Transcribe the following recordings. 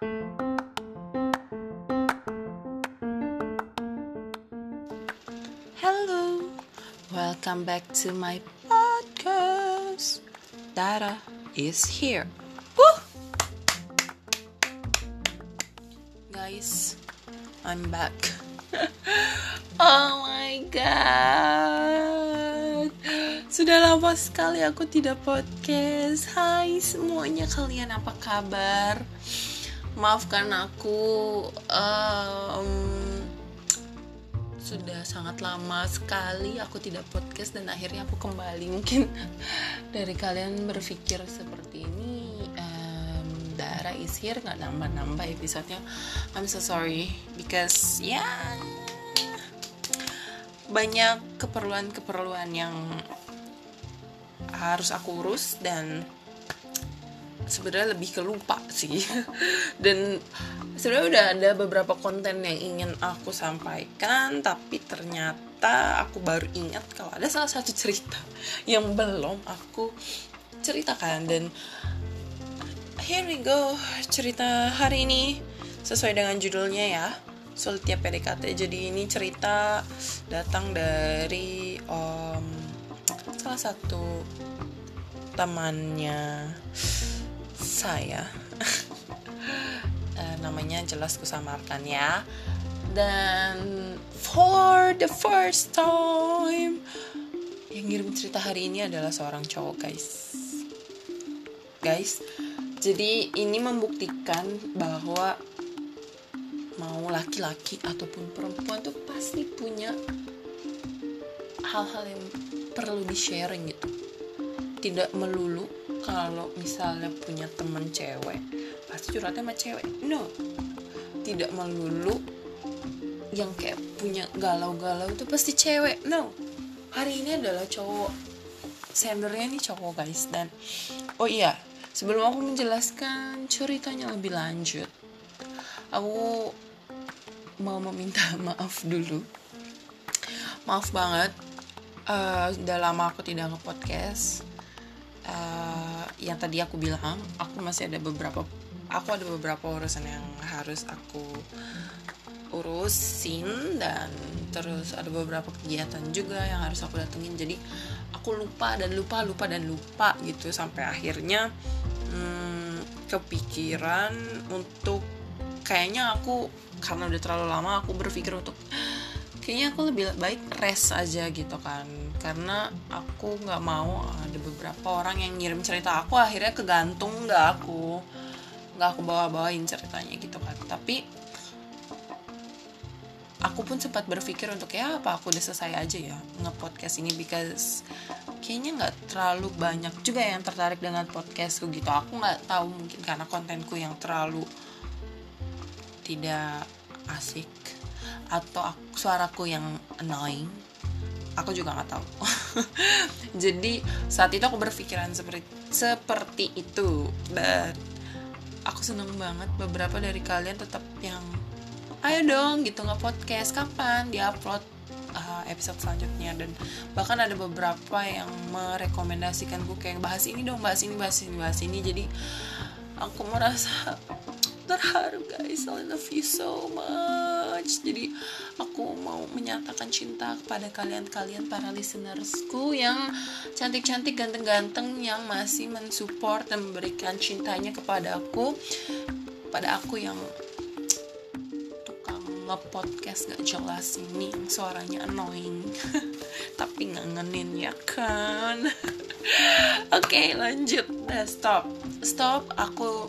Hello, welcome back to my podcast. Dara is here. Woo! Guys, I'm back. oh my god. Sudah lama sekali aku tidak podcast. Hai semuanya, kalian apa kabar? Maafkan aku um, sudah sangat lama sekali aku tidak podcast dan akhirnya aku kembali. Mungkin dari kalian berpikir seperti ini um, Dara is here nggak nambah-nambah episodenya. I'm so sorry because ya yeah, banyak keperluan-keperluan yang harus aku urus dan sebenarnya lebih ke lupa sih. Dan sebenarnya udah ada beberapa konten yang ingin aku sampaikan tapi ternyata aku baru ingat kalau ada salah satu cerita yang belum aku ceritakan. Dan here we go cerita hari ini sesuai dengan judulnya ya. Sultia PDKT jadi ini cerita datang dari um, salah satu temannya saya. Uh, namanya jelas kusamarkan ya. Dan for the first time yang ngirim cerita hari ini adalah seorang cowok guys. Guys jadi ini membuktikan bahwa mau laki-laki ataupun perempuan tuh pasti punya hal-hal yang perlu di sharing gitu. Tidak melulu kalau misalnya punya temen cewek pasti curhatnya sama cewek. No. Tidak melulu yang kayak punya galau-galau itu pasti cewek. No. Hari ini adalah cowok sendernya nih cowok guys. Dan oh iya sebelum aku menjelaskan ceritanya lebih lanjut aku mau meminta maaf dulu. Maaf banget uh, udah lama aku tidak nge-podcast. uh, yang tadi aku bilang aku masih ada beberapa aku ada beberapa urusan yang harus aku urusin dan terus ada beberapa kegiatan juga yang harus aku datengin. Jadi aku lupa dan lupa lupa dan lupa gitu sampai akhirnya hmm, kepikiran untuk kayaknya aku karena udah terlalu lama aku berpikir untuk kayaknya aku lebih baik rest aja gitu kan karena aku nggak mau ada beberapa orang yang ngirim cerita aku akhirnya kegantung nggak aku. Nggak aku bawa bawain ceritanya gitu kan. Tapi aku pun sempat berpikir untuk ya apa aku udah selesai aja ya nge-podcast ini? Because kayaknya nggak terlalu banyak juga yang tertarik dengan podcastku gitu. Aku nggak tahu mungkin karena kontenku yang terlalu tidak asik atau aku, suaraku yang annoying aku juga nggak tahu. Jadi saat itu aku berpikiran seperti seperti itu. Dan aku seneng banget beberapa dari kalian tetap yang ayo dong gitu nggak podcast kapan diupload uh, episode selanjutnya. Dan bahkan ada beberapa yang merekomendasikan gue kayak bahas ini dong bahas ini bahas ini bahas ini. Jadi aku merasa terharu guys I love you so much jadi aku mau menyatakan cinta kepada kalian-kalian para listenersku yang cantik-cantik ganteng-ganteng yang masih mensupport dan memberikan cintanya kepada aku. Pada aku yang nge-podcast gak jelas ini suaranya annoying. Tapi ngangenin ya kan? Oke okay, lanjut. Nah, stop. Stop aku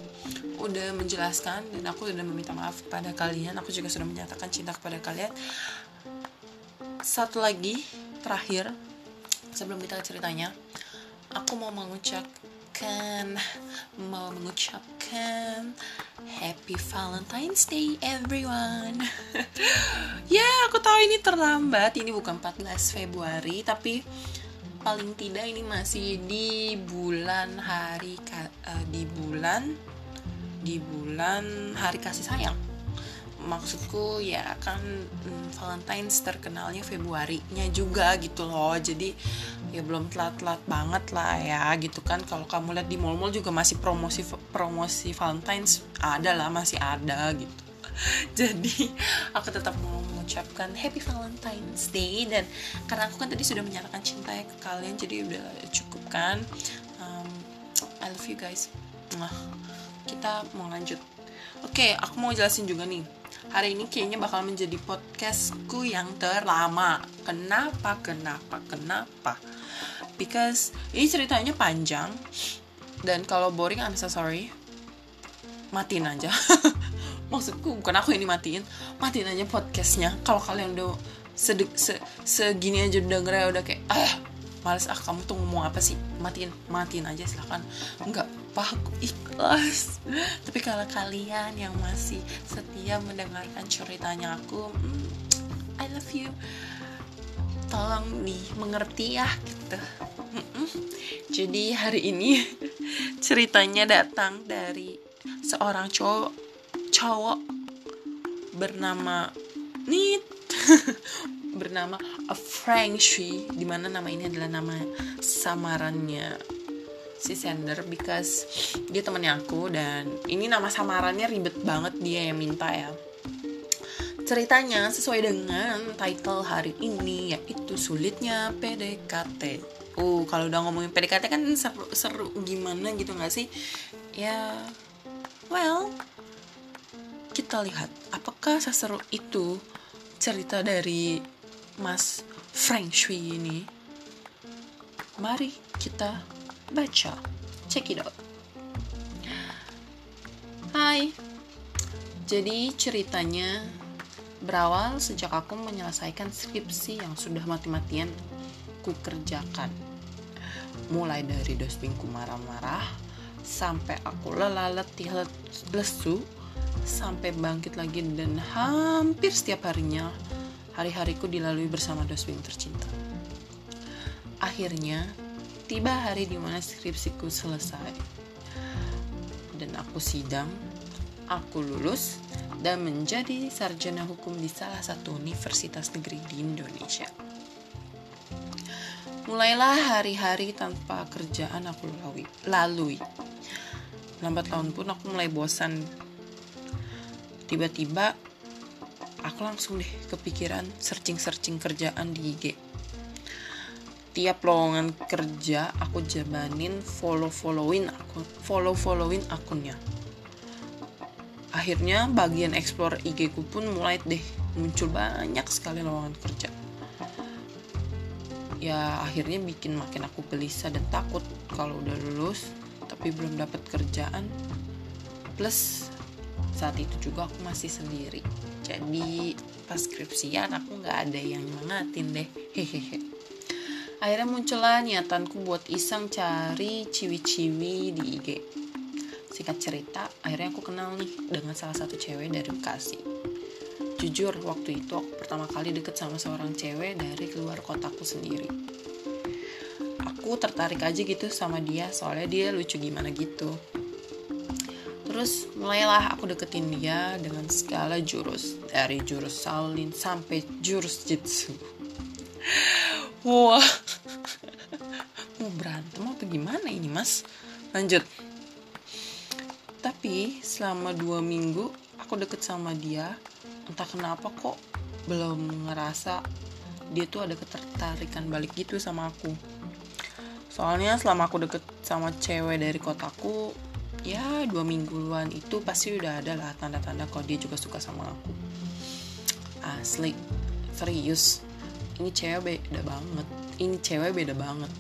udah menjelaskan dan aku udah meminta maaf kepada kalian. Aku juga sudah menyatakan cinta kepada kalian. Satu lagi terakhir sebelum kita ceritanya aku mau mengucapkan mau mengucapkan Happy Valentine's Day everyone. Ya aku tahu ini terlambat. Ini bukan 14 Februari Tapi paling tidak ini masih di bulan hari uh, Di bulan Di bulan hari kasih sayang. Maksudku ya kan hmm, Valentine's terkenalnya Februari-nya juga gitu loh. Jadi ya belum telat-telat banget lah ya gitu kan. Kalau kamu lihat di mall-mall juga masih promosi promosi Valentine's ada lah masih ada gitu. Jadi aku tetap mau mengucapkan Happy Valentine's Day. Dan karena aku kan tadi sudah menyatakan cinta ya ke kalian jadi udah cukup kan? Um, I love you guys. Nah kita mau lanjut oke aku mau jelasin juga nih hari ini kayaknya bakal menjadi podcastku yang terlama. Kenapa? Kenapa? Kenapa? Because ini ceritanya panjang dan kalau boring I'm so sorry. Matiin aja. Maksudku bukan aku ini matiin, matiin aja podcastnya. Kalau kalian udah segini aja ya udah kayak ah males ah kamu tuh ngomong apa sih? Matiin matiin aja silahkan enggak. Apa aku ikhlas. Tapi kalau kalian yang masih setia mendengarkan ceritanya aku hmm, I love you. Tolong nih mengerti ya gitu. Jadi hari ini ceritanya datang dari seorang cowok cowok bernama Nit bernama Frank Shui di mana nama ini adalah nama samarannya si Sender because dia temennya aku dan ini nama samarannya ribet banget dia yang minta ya. Ceritanya sesuai dengan title hari ini yaitu sulitnya PDKT uh kalau udah ngomongin PDKT kan seru, seru gimana gitu gak sih? Ya well kita lihat apakah seseru itu cerita dari Mas Frank Shui ini mari kita baca. Check it out. Hai. Jadi ceritanya berawal sejak aku menyelesaikan skripsi yang sudah mati-matian ku kerjakan. Mulai dari dosbingku marah-marah, sampai aku lelah letih lesu, sampai bangkit lagi dan hampir setiap harinya hari-hariku dilalui bersama dosbing tercinta. Akhirnya, tiba hari di mana skripsiku selesai dan aku sidang, aku lulus dan menjadi sarjana hukum di salah satu universitas negeri di Indonesia. Mulailah hari-hari tanpa kerjaan aku lalui. lalui. Lambat laun pun aku mulai bosan. Tiba-tiba aku langsung deh kepikiran searching-searching kerjaan di IG tiap lowongan kerja aku jabanin follow followin akun follow followin akunnya. Akhirnya bagian explore IG ku pun mulai deh muncul banyak sekali lowongan kerja. Ya akhirnya bikin makin aku gelisah dan takut kalau udah lulus tapi belum dapat kerjaan. Plus saat itu juga aku masih sendiri jadi pas skripsian aku nggak ada yang nyemangatin deh. Hehehe. Akhirnya muncullah niatanku buat iseng cari ciwi-ciwi di IG singkat cerita akhirnya aku kenal nih dengan salah satu cewek dari Bekasi. Jujur waktu itu aku pertama kali deket sama seorang cewek dari keluar kotaku sendiri. Aku tertarik aja gitu sama dia soalnya dia lucu gimana gitu Terus mulailah aku deketin dia dengan segala jurus Dari jurus Shaolin sampai jurus Jitsu. Wah. Mau berantem atau gimana ini mas? Lanjut. Tapi selama dua minggu aku deket sama dia entah kenapa kok belum ngerasa dia tuh ada ketertarikan balik gitu sama aku. Soalnya selama aku deket sama cewek dari kotaku ya dua mingguan itu pasti udah ada lah tanda-tanda kalau dia juga suka sama aku. Asli serius. Ini cewek beda banget. Ini cewek beda banget.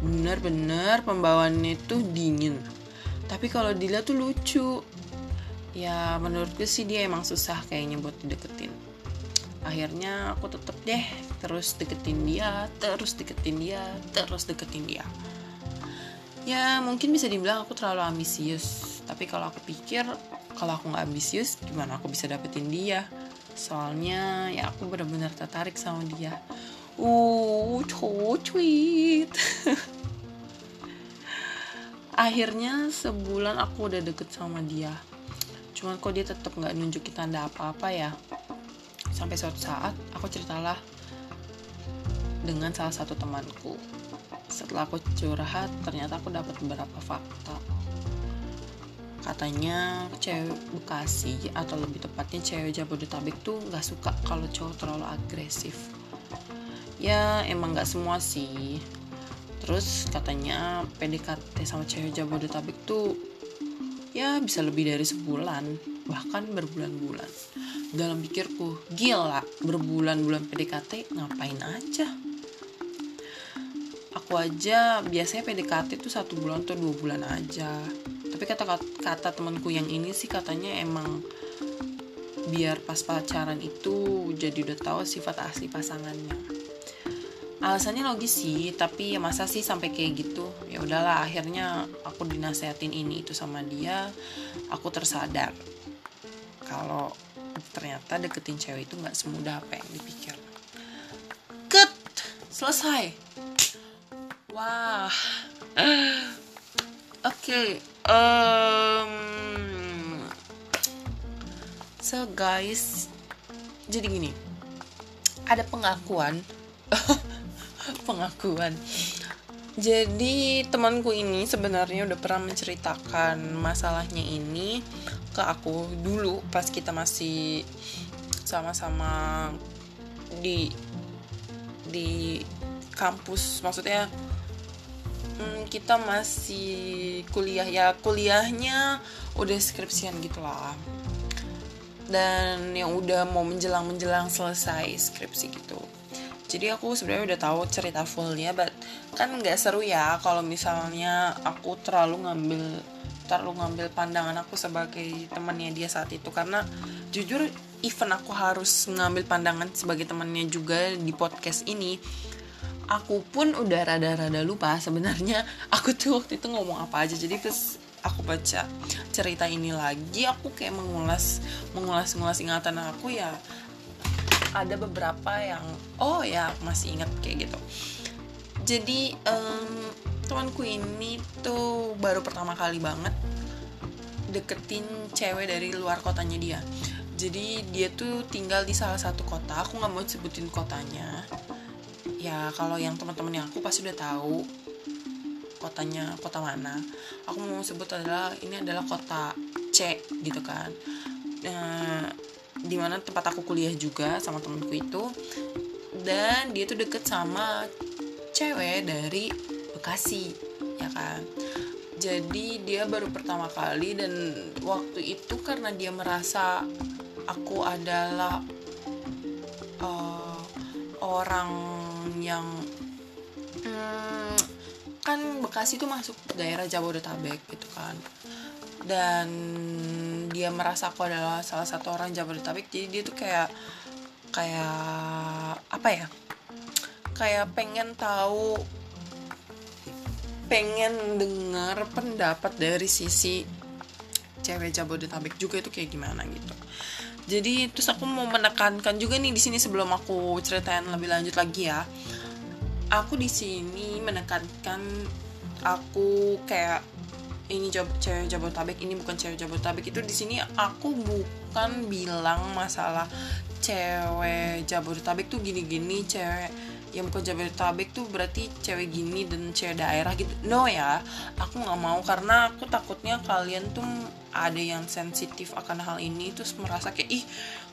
Bener-bener pembawaannya itu dingin. Tapi kalau dilihat tuh lucu. Ya menurutku sih dia emang susah kayaknya buat dideketin. Akhirnya aku tetep deh terus deketin dia terus deketin dia terus deketin dia ya mungkin bisa dibilang aku terlalu ambisius. Tapi kalau aku pikir kalau aku nggak ambisius gimana aku bisa dapetin dia? Soalnya ya aku benar-benar tertarik sama dia. Uh sweet akhirnya sebulan aku udah deket sama dia. Cuman kok dia tetap nggak nunjukin tanda apa-apa ya? Sampai suatu saat aku ceritalah dengan salah satu temanku setelah aku curhat ternyata aku dapat beberapa fakta. Katanya cewek Bekasi atau lebih tepatnya cewek Jabodetabek tuh nggak suka kalau cowok terlalu agresif. Ya emang nggak semua sih. Terus katanya PDKT sama cewek Jabodetabek tuh ya bisa lebih dari sebulan bahkan berbulan-bulan. Dalam pikirku gila berbulan-bulan PDKT ngapain aja aku aja biasanya PDKT tuh satu bulan atau dua bulan aja. Tapi kata kata temanku yang ini sih katanya emang biar pas pacaran itu jadi udah tahu sifat asli pasangannya. Alasannya logis sih tapi ya masa sih sampai kayak gitu? Ya udahlah akhirnya aku dinasehatin ini itu sama dia aku tersadar kalau ternyata deketin cewek itu nggak semudah apa yang dipikir ket selesai wah. Oke okay. um, so guys jadi gini. Ada pengakuan. Pengakuan. Jadi temanku ini sebenarnya udah pernah menceritakan masalahnya ini ke aku dulu pas kita masih sama-sama di di kampus. Maksudnya hmm, kita masih kuliah ya kuliahnya udah skripsian gitulah dan yang udah mau menjelang menjelang selesai skripsi gitu. Jadi aku sebenarnya udah tahu cerita fullnya but kan nggak seru ya kalau misalnya aku terlalu ngambil terlalu ngambil pandangan aku sebagai temannya dia saat itu. Karena jujur even aku harus mengambil pandangan sebagai temannya juga di podcast ini aku pun udah rada-rada lupa sebenarnya aku tuh waktu itu ngomong apa aja. Jadi terus aku baca cerita ini lagi aku kayak mengulas mengulas mengulas ingatan aku ya. Ada beberapa yang oh ya masih ingat kayak gitu. Jadi um, temanku ini tuh baru pertama kali banget deketin cewek dari luar kotanya dia. Jadi dia tuh tinggal di salah satu kota aku nggak mau sebutin kotanya ya kalau yang teman-teman yang aku pasti udah tahu kotanya kota mana. Aku mau sebut adalah ini adalah kota C gitu kan. Nah, di mana tempat aku kuliah juga sama temenku itu. Dan dia tuh deket sama cewek dari Bekasi ya kan. Jadi dia baru pertama kali dan waktu itu karena dia merasa aku adalah uh, orang yang hmm, kan Bekasi tuh masuk daerah Jabodetabek gitu kan. Dan dia merasa aku adalah salah satu orang Jabodetabek jadi dia tuh kayak kayak apa ya? Kayak pengen tahu pengen dengar pendapat dari sisi cewek Jabodetabek juga itu kayak gimana gitu jadi terus aku mau menekankan juga nih di sini sebelum aku ceritain lebih lanjut lagi ya. Aku di sini menekankan aku kayak ini job cewek Jabodetabek ini bukan cewek Jabodetabek. Itu di sini aku bukan bilang masalah cewek Jabodetabek tuh gini-gini cewek yang bukan Jabodetabek tuh berarti cewek gini dan cewek daerah gitu. No ya aku nggak mau karena aku takutnya kalian tuh ada yang sensitif akan hal ini terus merasa kayak ih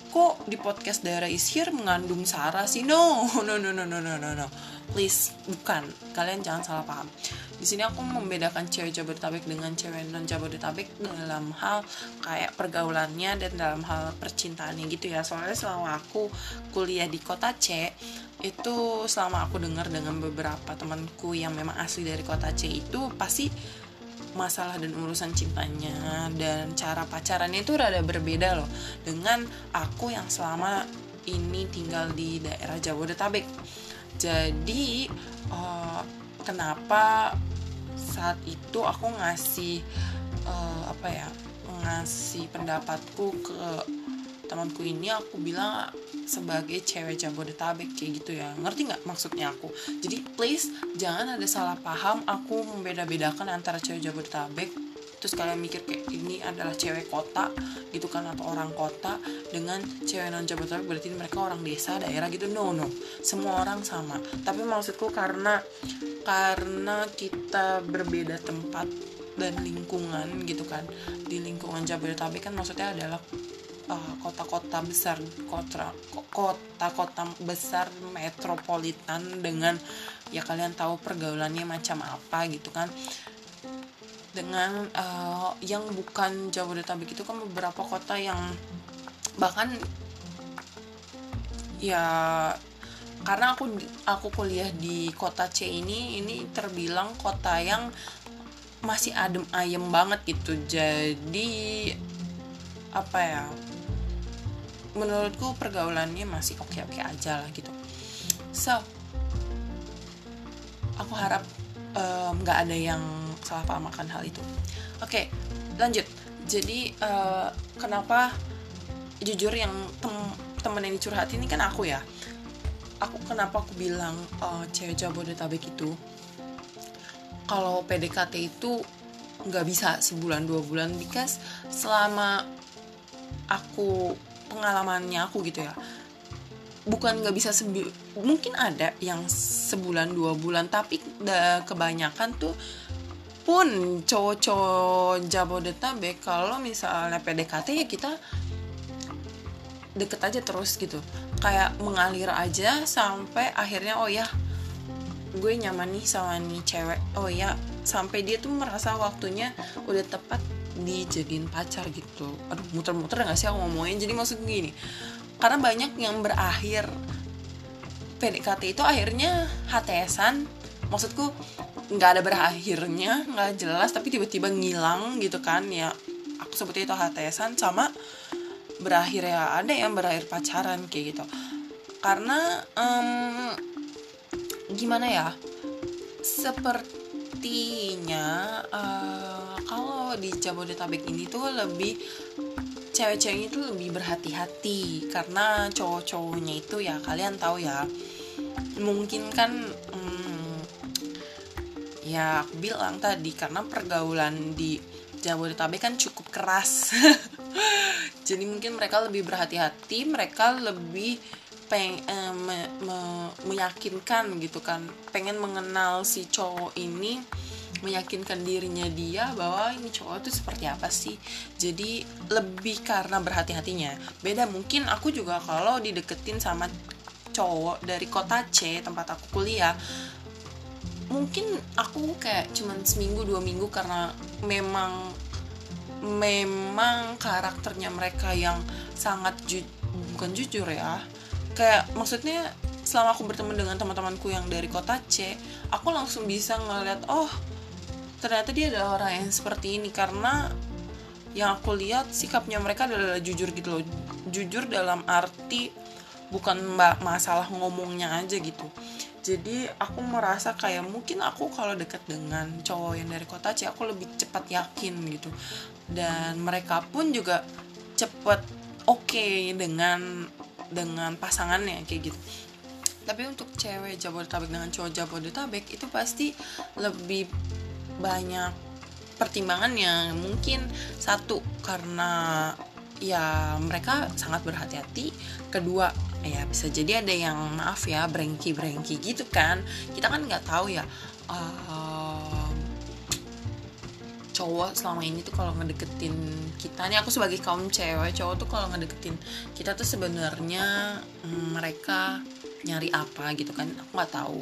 kok di podcast daerah Isir mengandung Sarah sih? No no no no no no no no. Please bukan. Kalian jangan salah paham. Di sini aku membedakan cewek Jabodetabek dengan cewek non Jabodetabek dalam hal kayak pergaulannya dan dalam hal percintaannya gitu ya. Soalnya selama aku kuliah di kota C itu selama aku dengar dengan beberapa temanku yang memang asli dari kota C itu pasti masalah dan urusan cintanya dan cara pacarannya itu rada berbeda loh dengan aku yang selama ini tinggal di daerah Jabodetabek. Jadi uh, kenapa saat itu aku ngasih uh, apa ya ngasih pendapatku ke temanku ini aku bilang sebagai cewek Jabodetabek kayak gitu ya. Ngerti nggak maksudnya aku? Jadi please jangan ada salah paham. Aku membeda-bedakan antara cewek Jabodetabek terus kalian mikir kayak ini adalah cewek kota gitu kan atau orang kota dengan cewek non Jabodetabek berarti mereka orang desa daerah gitu. No no. Semua orang sama. Tapi maksudku karena karena kita berbeda tempat dan lingkungan gitu kan. Di lingkungan Jabodetabek kan maksudnya adalah uh, kota-kota besar kota kota-kota besar metropolitan dengan ya kalian tahu pergaulannya macam apa gitu kan. Dengan uh, yang bukan Jabodetabek itu kan beberapa kota yang bahkan ya karena aku aku kuliah di kota C ini ini terbilang kota yang masih adem ayem banget gitu. Jadi apa ya menurutku pergaulannya masih oke oke aja lah gitu. So aku harap nggak um, ada yang salah paham akan hal itu. Oke okay, lanjut. Jadi uh, kenapa jujur yang tem temen yang dicurhat ini kan aku ya. Aku kenapa aku bilang uh, cewek Jabodetabek itu kalau PDKT itu nggak bisa sebulan dua bulan because selama aku pengalamannya aku gitu ya. Bukan nggak bisa sembi mungkin ada yang sebulan dua bulan tapi kebanyakan tuh pun cowok-cowok Jabodetabek kalau misalnya PDKT ya kita deket aja terus gitu. Kayak mengalir aja sampai akhirnya oh ya gue nyaman nih sama nih cewek. Oh ya sampai dia tuh merasa waktunya udah tepat dijadiin pacar gitu. Aduh muter-muter gak sih aku ngomongin jadi maksud gini karena banyak yang berakhir PDKT itu akhirnya HTSan maksudku nggak ada berakhirnya nggak jelas tapi tiba-tiba ngilang gitu kan. Ya aku seperti itu HTSan sama berakhir ya ada yang berakhir pacaran kayak gitu. Karena um, gimana ya sepertinya uh, kalau di Jabodetabek ini tuh lebih cewek-ceweknya itu lebih berhati-hati. Karena cowok-cowoknya itu ya kalian tahu ya mungkin kan ya aku bilang tadi karena pergaulan di Jabodetabek kan cukup keras. Jadi mungkin mereka lebih berhati-hati mereka lebih peng eh, me, me, meyakinkan gitu kan. Pengen mengenal si cowok ini meyakinkan dirinya dia bahwa ini cowok itu seperti apa sih. Jadi lebih karena berhati-hatinya. Beda mungkin aku juga kalau dideketin sama cowok dari kota C tempat aku kuliah mungkin aku kayak cuman seminggu dua minggu karena memang memang karakternya mereka yang sangat ju bukan jujur ya kayak maksudnya selama aku bertemu dengan teman-temanku yang dari kota C aku langsung bisa ngeliat oh ternyata dia adalah orang yang seperti ini karena yang aku lihat sikapnya mereka adalah jujur gitu loh. Jujur dalam arti bukan masalah ngomongnya aja gitu. Jadi aku merasa kayak mungkin aku kalau deket dengan cowok yang dari kota C aku lebih cepat yakin gitu. Dan mereka pun juga cepet oke okay dengan dengan pasangannya kayak gitu. Tapi untuk cewek Jabodetabek dengan cowok Jabodetabek itu pasti lebih banyak pertimbangannya mungkin satu karena ya mereka sangat berhati-hati. Kedua ya bisa jadi ada yang maaf ya brengki brengki gitu kan. Kita kan nggak tahu ya uh, cowok selama ini tuh kalau ngedeketin kita. Nih aku sebagai kaum cewek cowok tuh kalau ngedeketin kita tuh sebenarnya mm, mereka nyari apa gitu kan. Aku nggak tahu.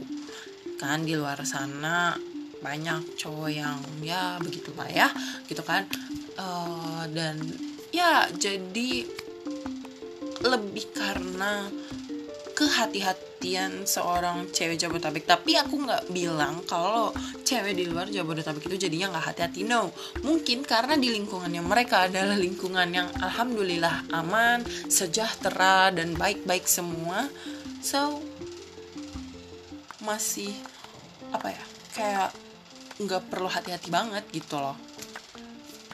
Kan di luar sana banyak cowok yang ya begitulah ya gitu kan. Uh, dan ya jadi lebih karena kehati-hatian seorang cewek Jabodetabek. Tapi aku nggak bilang kalau cewek di luar Jabodetabek itu jadinya nggak hati-hati. No. Mungkin karena di lingkungannya mereka adalah lingkungan yang alhamdulillah aman sejahtera dan baik-baik semua. So masih apa ya kayak nggak perlu hati-hati banget gitu loh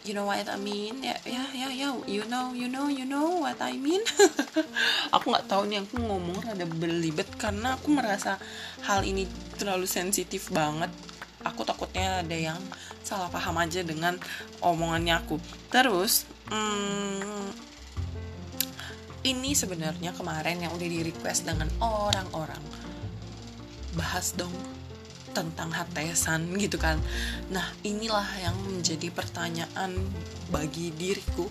you know what I mean? Ya ya ya ya you know you know you know what I mean? Aku nggak tahu nih aku ngomong rada berlibet karena aku merasa hal ini terlalu sensitif banget. Aku takutnya ada yang salah paham aja dengan omongannya aku. Terus hmm, ini sebenarnya kemarin yang udah di request dengan orang-orang. Bahas dong tentang HTSan gitu kan. Nah inilah yang menjadi pertanyaan bagi diriku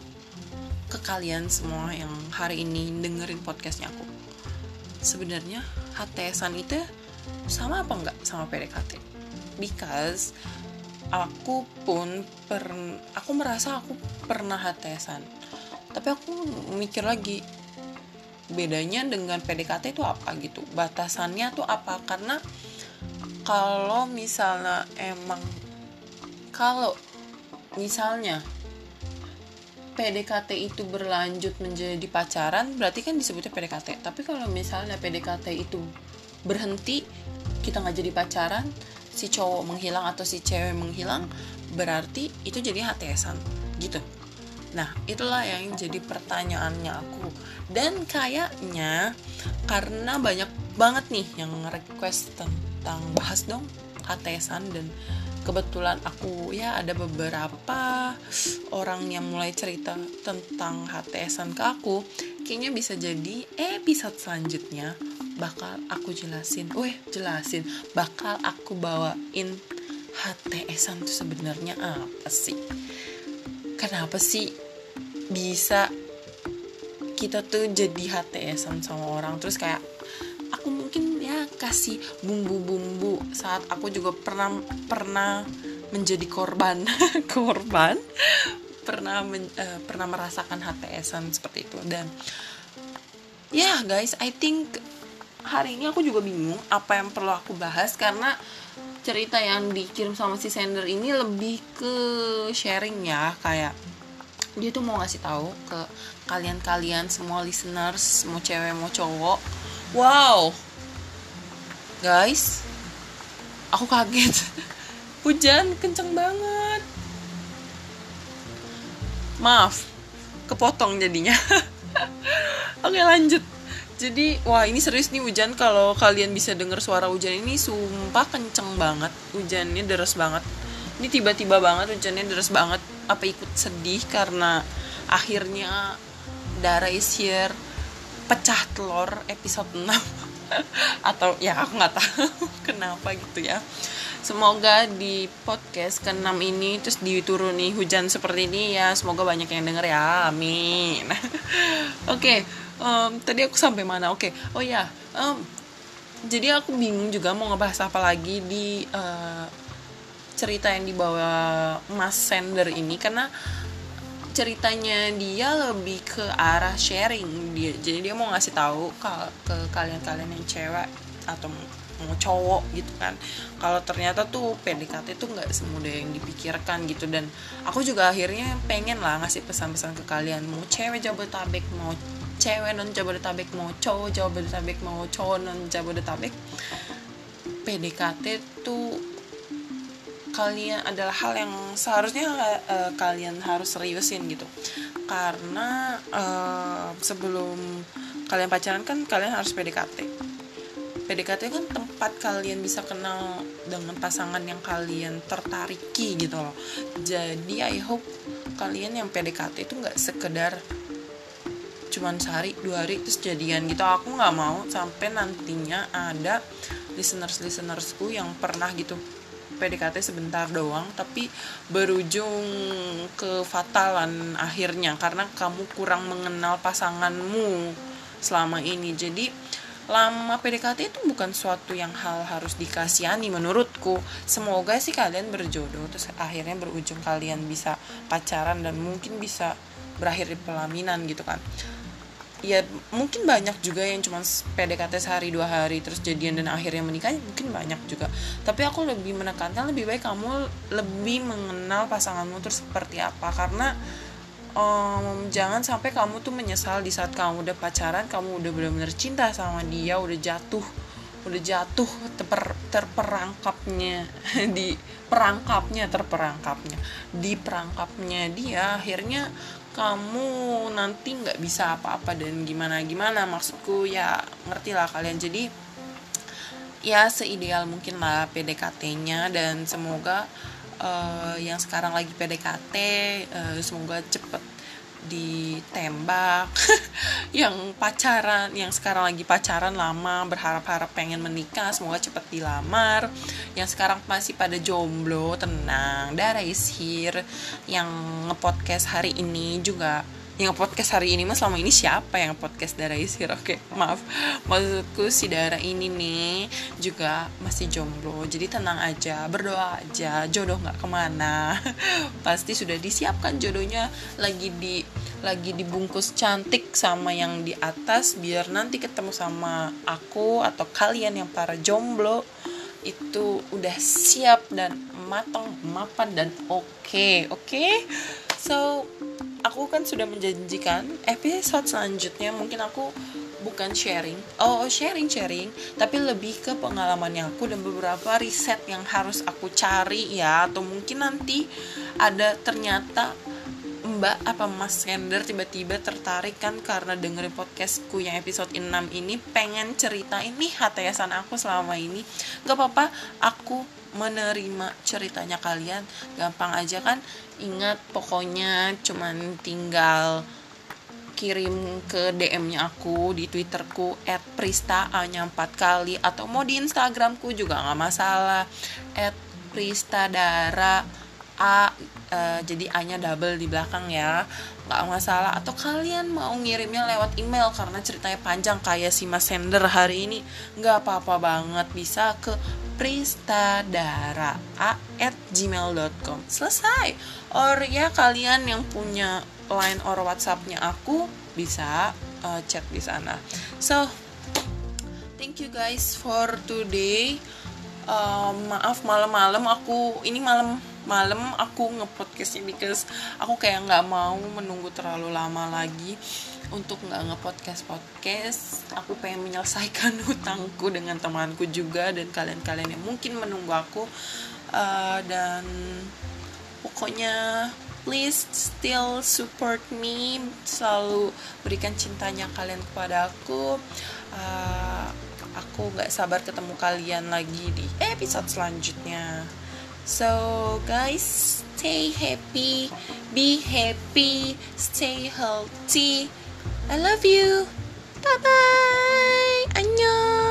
ke kalian semua yang hari ini dengerin podcastnya aku. Sebenarnya HTSan itu sama apa enggak sama PDKT because aku pun per aku merasa aku pernah HTSan tapi aku mikir lagi bedanya dengan PDKT itu apa gitu? Batasannya tuh apa? Karena kalau misalnya emang kalau misalnya PDKT itu berlanjut menjadi pacaran berarti kan disebutnya PDKT tapi kalau misalnya PDKT itu berhenti kita nggak jadi pacaran si cowok menghilang atau si cewek menghilang berarti itu jadi HTSan gitu. Nah itulah yang jadi pertanyaannya aku. Dan kayaknya karena banyak banget nih yang request tentang tentang bahas dong HTSan dan kebetulan aku ya ada beberapa orang yang mulai cerita tentang HTSan ke aku. Kayaknya bisa jadi episode selanjutnya bakal aku jelasin weh jelasin bakal aku bawain HTSan itu sebenarnya apa sih? Kenapa sih bisa kita tuh jadi HTSan sama orang? Terus kayak aku mungkin kasih bumbu-bumbu. Saat aku juga pernah pernah menjadi korban. Korban? Pernah men, uh, pernah merasakan HTSan seperti itu. Dan ya yeah, guys I think hari ini aku juga bingung apa yang perlu aku bahas. Karena cerita yang dikirim sama si sender ini lebih ke sharing ya. Kayak dia tuh mau ngasih tahu ke kalian-kalian semua listeners mau cewek mau cowok. Wow, guys, aku kaget. Hujan kenceng banget. Maaf, kepotong jadinya. Oke lanjut. Jadi, wah ini serius nih hujan. Kalau kalian bisa dengar suara hujan ini, sumpah kenceng banget. Hujannya deras banget. Ini tiba-tiba banget hujannya deras banget. Apa ikut sedih karena akhirnya Dara is here pecah telur episode 6 atau ya aku nggak tahu kenapa gitu ya. Semoga di podcast ke-6 ini terus dituruni hujan seperti ini ya. Semoga banyak yang denger ya. Amin. Oke okay, um, tadi aku sampai mana? Oke. Okay. oh ya um, jadi aku bingung juga mau ngebahas apa lagi di uh, cerita yang dibawa Mas Sender ini. Karena ceritanya dia lebih ke arah sharing. Dia jadi dia mau ngasih tahu ke, kalian-kalian yang cewek atau mau cowok gitu kan. Kalau ternyata tuh PDKT tuh nggak semudah yang dipikirkan gitu. Dan aku juga akhirnya pengen lah ngasih pesan-pesan ke kalian. Mau cewek jabodetabek mau cewek non jabodetabek mau cowok jabodetabek mau cowok non jabodetabek PDKT tuh kalian adalah hal yang seharusnya uh, kalian harus seriusin gitu. Karena uh, sebelum kalian pacaran kan kalian harus PDKT PDKT kan tempat kalian bisa kenal dengan pasangan yang kalian tertariki gitu loh. Jadi I hope kalian yang PDKT itu nggak sekedar cuman sehari dua hari terus jadian gitu. Aku nggak mau sampai nantinya ada listeners listenersku yang pernah gitu PDKT sebentar doang tapi berujung ke fatalan akhirnya karena kamu kurang mengenal pasanganmu selama ini. Jadi lama PDKT itu bukan suatu yang hal harus dikasihani menurutku. Semoga sih kalian berjodoh terus akhirnya berujung kalian bisa pacaran dan mungkin bisa berakhir di pelaminan gitu kan ya mungkin banyak juga yang cuma PDKT sehari dua hari terus jadian dan akhirnya menikah mungkin banyak juga. Tapi aku lebih menekankan lebih baik kamu lebih mengenal pasanganmu terus seperti apa. Karena um, jangan sampai kamu tuh menyesal di saat kamu udah pacaran kamu udah benar-benar cinta sama dia udah jatuh udah jatuh terper, terperangkapnya di perangkapnya terperangkapnya di perangkapnya dia akhirnya kamu nanti nggak bisa apa-apa dan gimana gimana maksudku ya ngerti lah kalian. Jadi ya seideal mungkin lah PDKT-nya dan semoga uh, yang sekarang lagi PDKT uh, semoga cepet ditembak yang pacaran yang sekarang lagi pacaran lama berharap-harap pengen menikah semoga cepet dilamar. Yang sekarang masih pada jomblo tenang. Dara is here yang ngepodcast hari ini juga yang podcast hari ini mas selama ini siapa yang podcast darah isir? Oke maaf. Maksudku si darah ini nih juga masih jomblo. Jadi tenang aja berdoa aja. Jodoh nggak ke mana. Pasti sudah disiapkan jodohnya. Lagi di lagi dibungkus cantik sama yang di atas biar nanti ketemu sama aku atau kalian yang para jomblo. Itu udah siap dan matang mapan dan oke okay, oke? Okay? so aku kan sudah menjanjikan episode selanjutnya mungkin aku bukan sharing. Oh sharing sharing. Tapi lebih ke pengalaman aku dan beberapa riset yang harus aku cari ya. Atau mungkin nanti ada ternyata Mbak apa Mas Sender tiba-tiba tertarik kan karena dengerin podcastku yang episode 6 ini? Pengen cerita ini hatayasan aku selama ini. Gak apa-apa aku menerima ceritanya kalian. Gampang aja kan? Ingat pokoknya cuman tinggal kirim ke DM-nya aku di Twitterku at Prista A-nya 4 kali atau mau di Instagramku juga nggak masalah. At Prista Dara A uh, jadi A-nya double di belakang ya. Nggak masalah. Atau kalian mau ngirimnya lewat email karena ceritanya panjang kayak si Mas Sender hari ini. Nggak apa-apa banget. Bisa ke pristadara at gmail.com selesai. Or ya kalian yang punya line or whatsappnya aku bisa uh, chat di sana. So thank you guys for today. Uh, maaf malam-malam aku ini malam malam aku ngepodcastnya because aku kayak nggak mau menunggu terlalu lama lagi untuk nggak ngepodcast podcast aku pengen menyelesaikan hutangku dengan temanku juga dan kalian-kalian yang mungkin menunggu aku. Uh, dan pokoknya please still support me. Selalu berikan cintanya kalian kepada aku. Uh, aku nggak sabar ketemu kalian lagi di episode selanjutnya So, guys, stay happy, be happy, stay healthy. I love you. Bye bye. Annyeong.